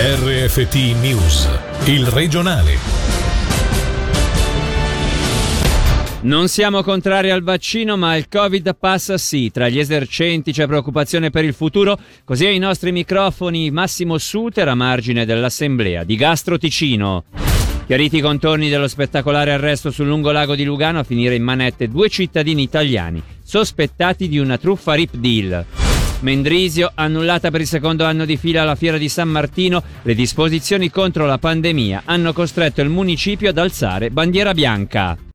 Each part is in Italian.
RFT News, il regionale. Non siamo contrari al vaccino, ma il Covid passa sì. Tra gli esercenti c'è preoccupazione per il futuro, così ai nostri microfoni Massimo Suter a margine dell'assemblea di Gastro Ticino. Chiariti i contorni dello spettacolare arresto sul lungolago di Lugano a finire in manette due cittadini italiani sospettati di una truffa RIP deal. Mendrisio, annullata per il secondo anno di fila la fiera di San Martino, le disposizioni contro la pandemia hanno costretto il municipio ad alzare bandiera bianca.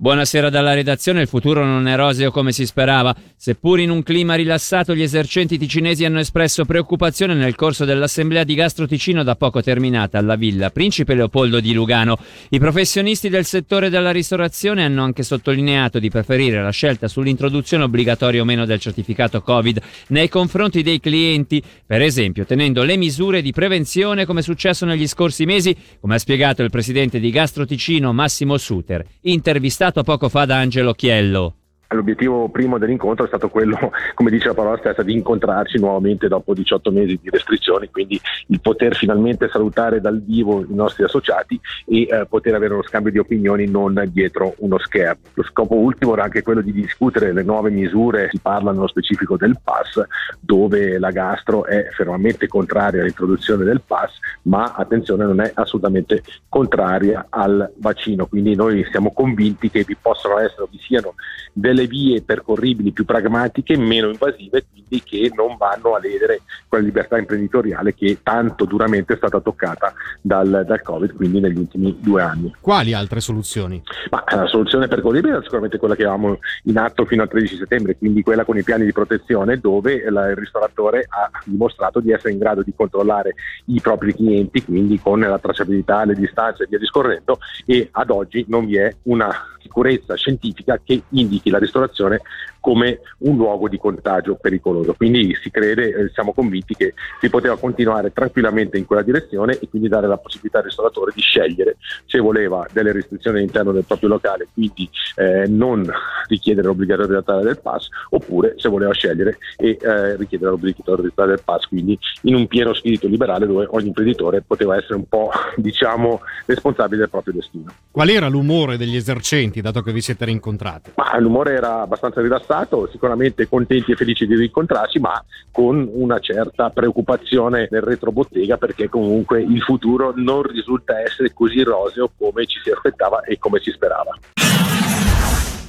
Buonasera dalla redazione, il futuro non è roseo come si sperava. Seppur in un clima rilassato, gli esercenti ticinesi hanno espresso preoccupazione nel corso dell'assemblea di Gastro Ticino da poco terminata alla Villa Principe Leopoldo di Lugano. I professionisti del settore della ristorazione hanno anche sottolineato di preferire la scelta sull'introduzione obbligatoria o meno del certificato Covid nei confronti dei clienti, per esempio tenendo le misure di prevenzione come è successo negli scorsi mesi, come ha spiegato il presidente di Gastro Ticino Massimo Suter, intervistato poco fa da Angelo Chiello. L'obiettivo primo dell'incontro è stato quello, come dice la parola stessa, di incontrarci nuovamente dopo 18 mesi di restrizioni, quindi il poter finalmente salutare dal vivo i nostri associati e eh, poter avere uno scambio di opinioni non dietro uno schermo. Lo scopo ultimo era anche quello di discutere le nuove misure, si parla nello specifico del pass, dove la gastro è fermamente contraria all'introduzione del pass, ma attenzione non è assolutamente contraria al vaccino, quindi noi siamo convinti che vi possano essere, vi siano delle delle vie percorribili più pragmatiche, meno invasive, quindi che non vanno a ledere quella libertà imprenditoriale che tanto duramente è stata toccata dal, dal Covid, quindi negli ultimi due anni. Quali altre soluzioni? Ma la soluzione percorribile è sicuramente quella che avevamo in atto fino al 13 settembre, quindi quella con i piani di protezione dove la, il ristoratore ha dimostrato di essere in grado di controllare i propri clienti, quindi con la tracciabilità, le distanze e via discorrendo e ad oggi non vi è una sicurezza scientifica che indichi la ristorazione come un luogo di contagio pericoloso. Quindi si crede, eh, siamo convinti che si poteva continuare tranquillamente in quella direzione e quindi dare la possibilità al ristoratore di scegliere se voleva delle restrizioni all'interno del proprio locale, quindi eh, non richiedere l'obbligatorietà del pass, oppure se voleva scegliere e eh, richiedere l'obbligatorietà del pass, quindi in un pieno spirito liberale dove ogni imprenditore poteva essere un po' diciamo responsabile del proprio destino. Qual era l'umore degli esercenti dato che vi siete rincontrati? Ma l'umore era abbastanza rilassato passato, sicuramente contenti e felici di rincontrarci, ma con una certa preoccupazione nel retrobottega perché comunque il futuro non risulta essere così roseo come ci si aspettava e come si sperava.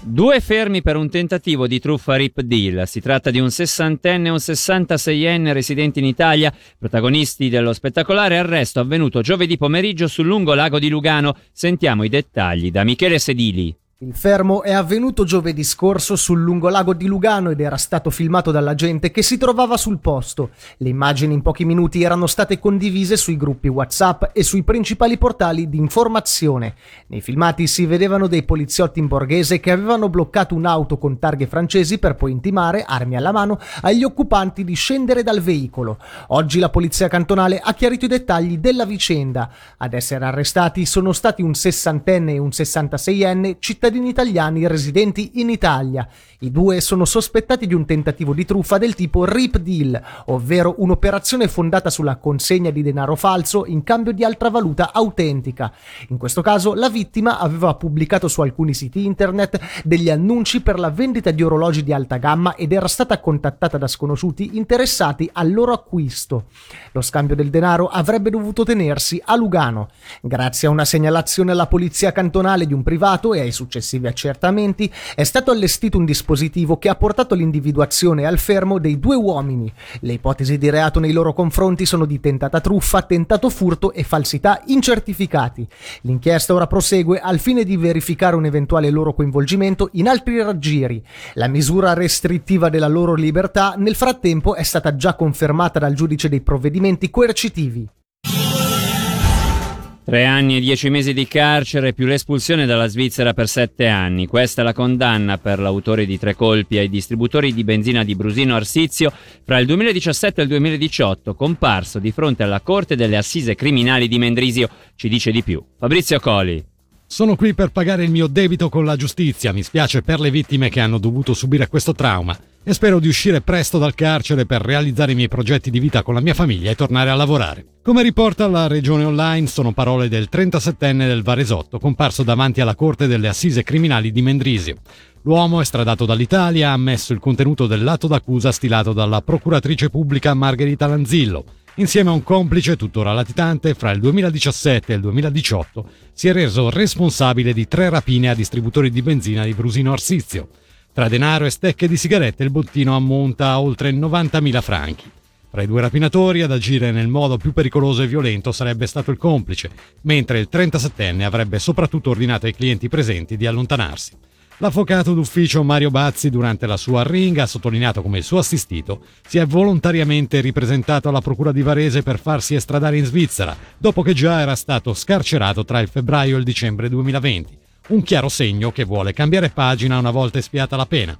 Due fermi per un tentativo di truffa RIP deal. Si tratta di un sessantenne e un 66enne residenti in Italia, protagonisti dello spettacolare arresto avvenuto giovedì pomeriggio sul lungo lago di Lugano. Sentiamo i dettagli da Michele Sedili. Il fermo è avvenuto giovedì scorso sul lungolago di Lugano ed era stato filmato dalla gente che si trovava sul posto. Le immagini in pochi minuti erano state condivise sui gruppi WhatsApp e sui principali portali di informazione. Nei filmati si vedevano dei poliziotti in borghese che avevano bloccato un'auto con targhe francesi per poi intimare, armi alla mano, agli occupanti di scendere dal veicolo. Oggi la polizia cantonale ha chiarito i dettagli della vicenda. Ad essere arrestati sono stati un sessantenne e un 66enne cittadini cittadini italiani residenti in Italia. I due sono sospettati di un tentativo di truffa del tipo RIP Deal, ovvero un'operazione fondata sulla consegna di denaro falso in cambio di altra valuta autentica. In questo caso la vittima aveva pubblicato su alcuni siti internet degli annunci per la vendita di orologi di alta gamma ed era stata contattata da sconosciuti interessati al loro acquisto. Lo scambio del denaro avrebbe dovuto tenersi a Lugano. Grazie a una segnalazione alla polizia cantonale di un privato e ai successivi successivi accertamenti, è stato allestito un dispositivo che ha portato all'individuazione al fermo dei due uomini. Le ipotesi di reato nei loro confronti sono di tentata truffa, tentato furto e falsità in certificati. L'inchiesta ora prosegue al fine di verificare un eventuale loro coinvolgimento in altri raggiri. La misura restrittiva della loro libertà nel frattempo è stata già confermata dal giudice dei provvedimenti coercitivi. Tre anni e dieci mesi di carcere più l'espulsione dalla Svizzera per sette anni. Questa è la condanna per l'autore di tre colpi ai distributori di benzina di Brusino Arsizio fra il 2017 e il 2018, comparso di fronte alla Corte delle Assise Criminali di Mendrisio. Ci dice di più. Fabrizio Coli. Sono qui per pagare il mio debito con la giustizia. Mi spiace per le vittime che hanno dovuto subire questo trauma. E spero di uscire presto dal carcere per realizzare i miei progetti di vita con la mia famiglia e tornare a lavorare. Come riporta la Regione Online, sono parole del 37enne del Varesotto, comparso davanti alla Corte delle Assise Criminali di Mendrisio. L'uomo, estradato dall'Italia, ha ammesso il contenuto dell'atto d'accusa stilato dalla procuratrice pubblica Margherita Lanzillo. Insieme a un complice tuttora latitante, fra il 2017 e il 2018 si è reso responsabile di tre rapine a distributori di benzina di Brusino Arsizio. Tra denaro e stecche di sigarette il bottino ammonta a oltre 90.000 franchi. Fra i due rapinatori ad agire nel modo più pericoloso e violento sarebbe stato il complice, mentre il 37enne avrebbe soprattutto ordinato ai clienti presenti di allontanarsi. L'avvocato d'ufficio Mario Bazzi durante la sua arringa ha sottolineato come il suo assistito si è volontariamente ripresentato alla Procura di Varese per farsi estradare in Svizzera, dopo che già era stato scarcerato tra il febbraio e il dicembre 2020 un chiaro segno che vuole cambiare pagina una volta espiata la pena.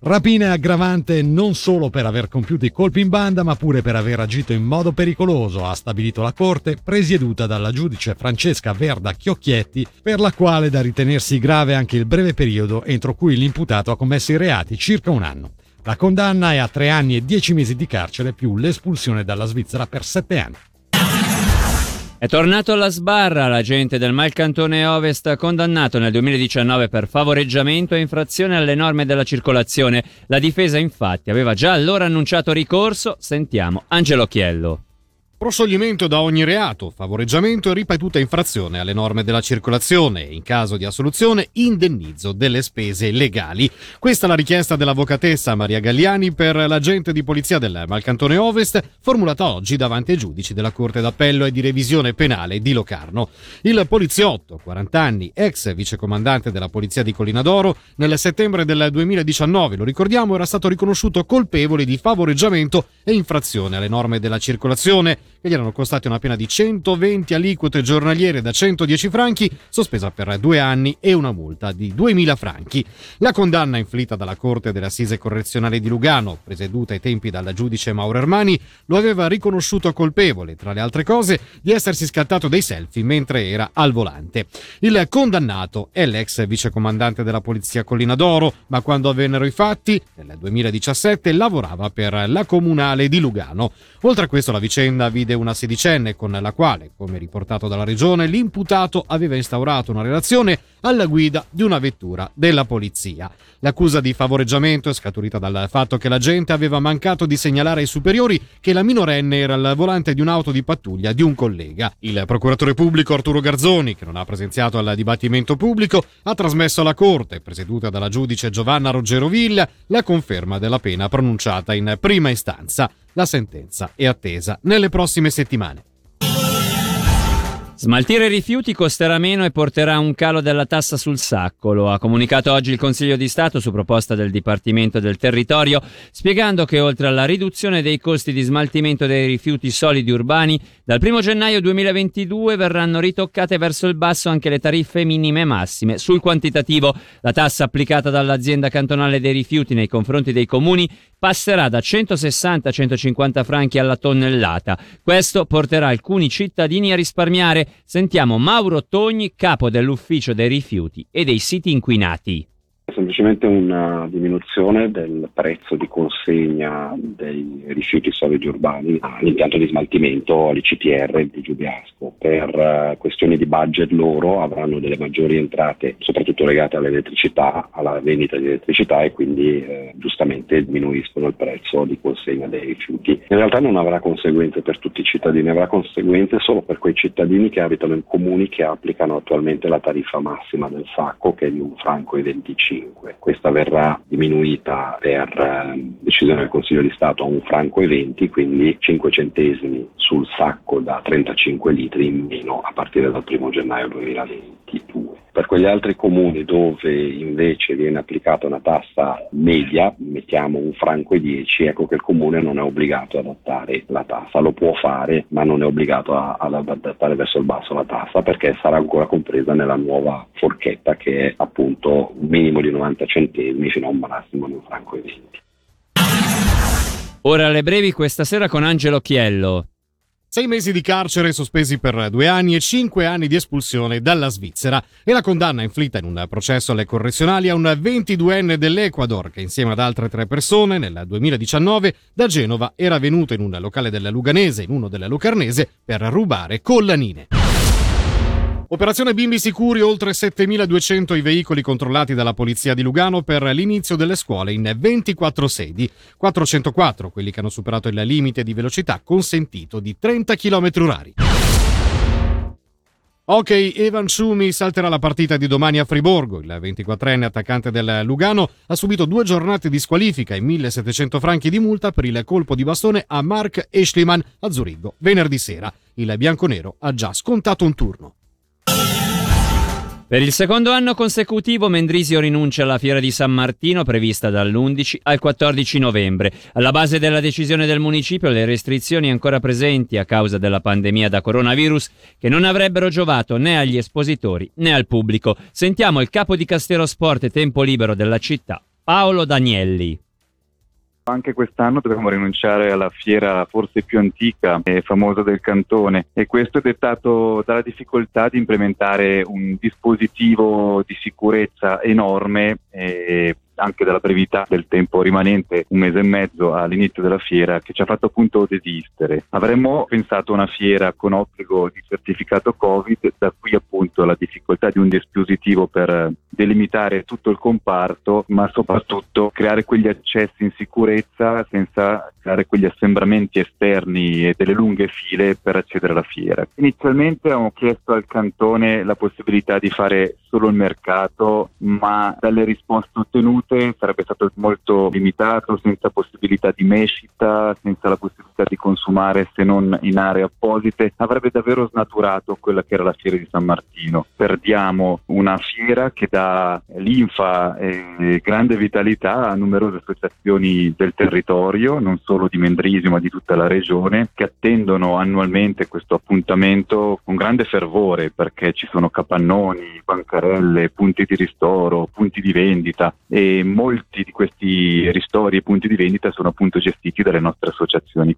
Rapina aggravante non solo per aver compiuto i colpi in banda, ma pure per aver agito in modo pericoloso, ha stabilito la Corte, presieduta dalla giudice Francesca Verda Chiocchietti, per la quale da ritenersi grave anche il breve periodo entro cui l'imputato ha commesso i reati, circa un anno. La condanna è a tre anni e dieci mesi di carcere più l'espulsione dalla Svizzera per sette anni. È tornato alla sbarra l'agente del Malcantone Ovest condannato nel 2019 per favoreggiamento e infrazione alle norme della circolazione. La difesa infatti aveva già allora annunciato ricorso. Sentiamo Angelo Chiello. Proscioglimento da ogni reato, favoreggiamento e ripetuta infrazione alle norme della circolazione e in caso di assoluzione indennizzo delle spese legali. Questa è la richiesta dell'avvocatessa Maria Galliani per l'agente di polizia del Malcantone Ovest formulata oggi davanti ai giudici della Corte d'Appello e di revisione penale di Locarno. Il poliziotto, 40 anni, ex vicecomandante della polizia di Collina d'Oro, nel settembre del 2019, lo ricordiamo, era stato riconosciuto colpevole di favoreggiamento e infrazione alle norme della circolazione che gli erano costati una pena di 120 aliquote giornaliere da 110 franchi, sospesa per due anni, e una multa di 2000 franchi. La condanna inflitta dalla Corte delle Assise Correzionali di Lugano, presieduta ai tempi dal giudice Mauro Ermani, lo aveva riconosciuto colpevole, tra le altre cose, di essersi scattato dei selfie mentre era al volante. Il condannato è l'ex vicecomandante della Polizia Collina d'Oro, ma quando avvennero i fatti, nel 2017 lavorava per la Comunale di Lugano. Oltre a questo la vicenda vide una sedicenne con la quale, come riportato dalla regione, l'imputato aveva instaurato una relazione alla guida di una vettura della polizia. L'accusa di favoreggiamento è scaturita dal fatto che l'agente aveva mancato di segnalare ai superiori che la minorenne era al volante di un'auto di pattuglia di un collega. Il procuratore pubblico Arturo Garzoni, che non ha presenziato al dibattimento pubblico, ha trasmesso alla Corte, presieduta dalla giudice Giovanna Ruggero Villa, la conferma della pena pronunciata in prima istanza. La sentenza è attesa nelle prossime settimane. Smaltire rifiuti costerà meno e porterà un calo della tassa sul sacco, lo ha comunicato oggi il Consiglio di Stato su proposta del Dipartimento del Territorio, spiegando che oltre alla riduzione dei costi di smaltimento dei rifiuti solidi urbani, dal 1 gennaio 2022 verranno ritoccate verso il basso anche le tariffe minime e massime. Sul quantitativo, la tassa applicata dall'azienda cantonale dei rifiuti nei confronti dei comuni passerà da 160 a 150 franchi alla tonnellata. Questo porterà alcuni cittadini a risparmiare Sentiamo Mauro Togni, capo dell'ufficio dei rifiuti e dei siti inquinati semplicemente una diminuzione del prezzo di consegna dei rifiuti solidi urbani all'impianto di smaltimento all'ICTR di Giubiasco. Per uh, questioni di budget loro avranno delle maggiori entrate, soprattutto legate all'elettricità, alla vendita di elettricità e quindi eh, giustamente diminuiscono il prezzo di consegna dei rifiuti. In realtà non avrà conseguenze per tutti i cittadini, avrà conseguenze solo per quei cittadini che abitano in comuni che applicano attualmente la tariffa massima del sacco che è di un franco e 25 5. Questa verrà diminuita per eh, decisione del Consiglio di Stato a un franco e 20, quindi 5 centesimi sul sacco da 35 litri in meno a partire dal 1 gennaio 2022. Per quegli altri comuni dove invece viene applicata una tassa media, mettiamo un franco e 10, ecco che il comune non è obbligato ad adattare la tassa, lo può fare ma non è obbligato ad adattare verso il basso la tassa perché sarà ancora compresa nella nuova forchetta che è appunto un minimo di 90 centesimi fino a un massimo di un franco e 20. Ora alle brevi questa sera con Angelo Chiello. Sei mesi di carcere sospesi per due anni e cinque anni di espulsione dalla Svizzera e la condanna inflitta in un processo alle correzionali a un 22enne dell'Ecuador che insieme ad altre tre persone nel 2019 da Genova era venuto in un locale della Luganese in uno della Lucarnese per rubare collanine. Operazione Bimbi Sicuri, oltre 7200 i veicoli controllati dalla Polizia di Lugano per l'inizio delle scuole in 24 sedi, 404 quelli che hanno superato il limite di velocità consentito di 30 km h Ok, Evan Schumi salterà la partita di domani a Friborgo. Il 24enne attaccante del Lugano ha subito due giornate di squalifica e 1700 franchi di multa per il colpo di bastone a Mark Eschliman a Zurigo venerdì sera. Il bianconero ha già scontato un turno. Per il secondo anno consecutivo Mendrisio rinuncia alla fiera di San Martino prevista dall'11 al 14 novembre. Alla base della decisione del municipio le restrizioni ancora presenti a causa della pandemia da coronavirus che non avrebbero giovato né agli espositori né al pubblico. Sentiamo il capo di Castero Sport e Tempo Libero della città, Paolo Danielli. Anche quest'anno dobbiamo rinunciare alla fiera forse più antica e famosa del cantone. E questo è dettato dalla difficoltà di implementare un dispositivo di sicurezza enorme e anche dalla brevità del tempo rimanente, un mese e mezzo all'inizio della fiera, che ci ha fatto appunto desistere. Avremmo pensato a una fiera con obbligo di certificato Covid, da qui appunto la difficoltà di un dispositivo per delimitare tutto il comparto, ma soprattutto creare quegli accessi in sicurezza senza creare quegli assembramenti esterni e delle lunghe file per accedere alla fiera. Inizialmente abbiamo chiesto al cantone la possibilità di fare solo il mercato, ma dalle risposte ottenute sarebbe stato molto limitato, senza possibilità di mescita, senza la possibilità di consumare se non in aree apposite, avrebbe davvero snaturato quella che era la fiera di San Martino. Perdiamo una fiera che dà linfa e grande vitalità a numerose associazioni del territorio, non solo di Mendrisio ma di tutta la regione, che attendono annualmente questo appuntamento con grande fervore perché ci sono capannoni, bancarelle, punti di ristoro, punti di vendita e molti di questi ristori e punti di vendita sono appunto gestiti dalle nostre associazioni.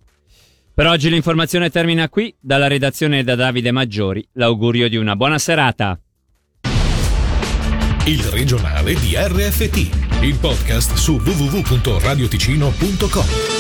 Per oggi l'informazione termina qui, dalla redazione da Davide Maggiori, l'augurio di una buona serata. Il regionale di RFT, il podcast su www.radioticino.com.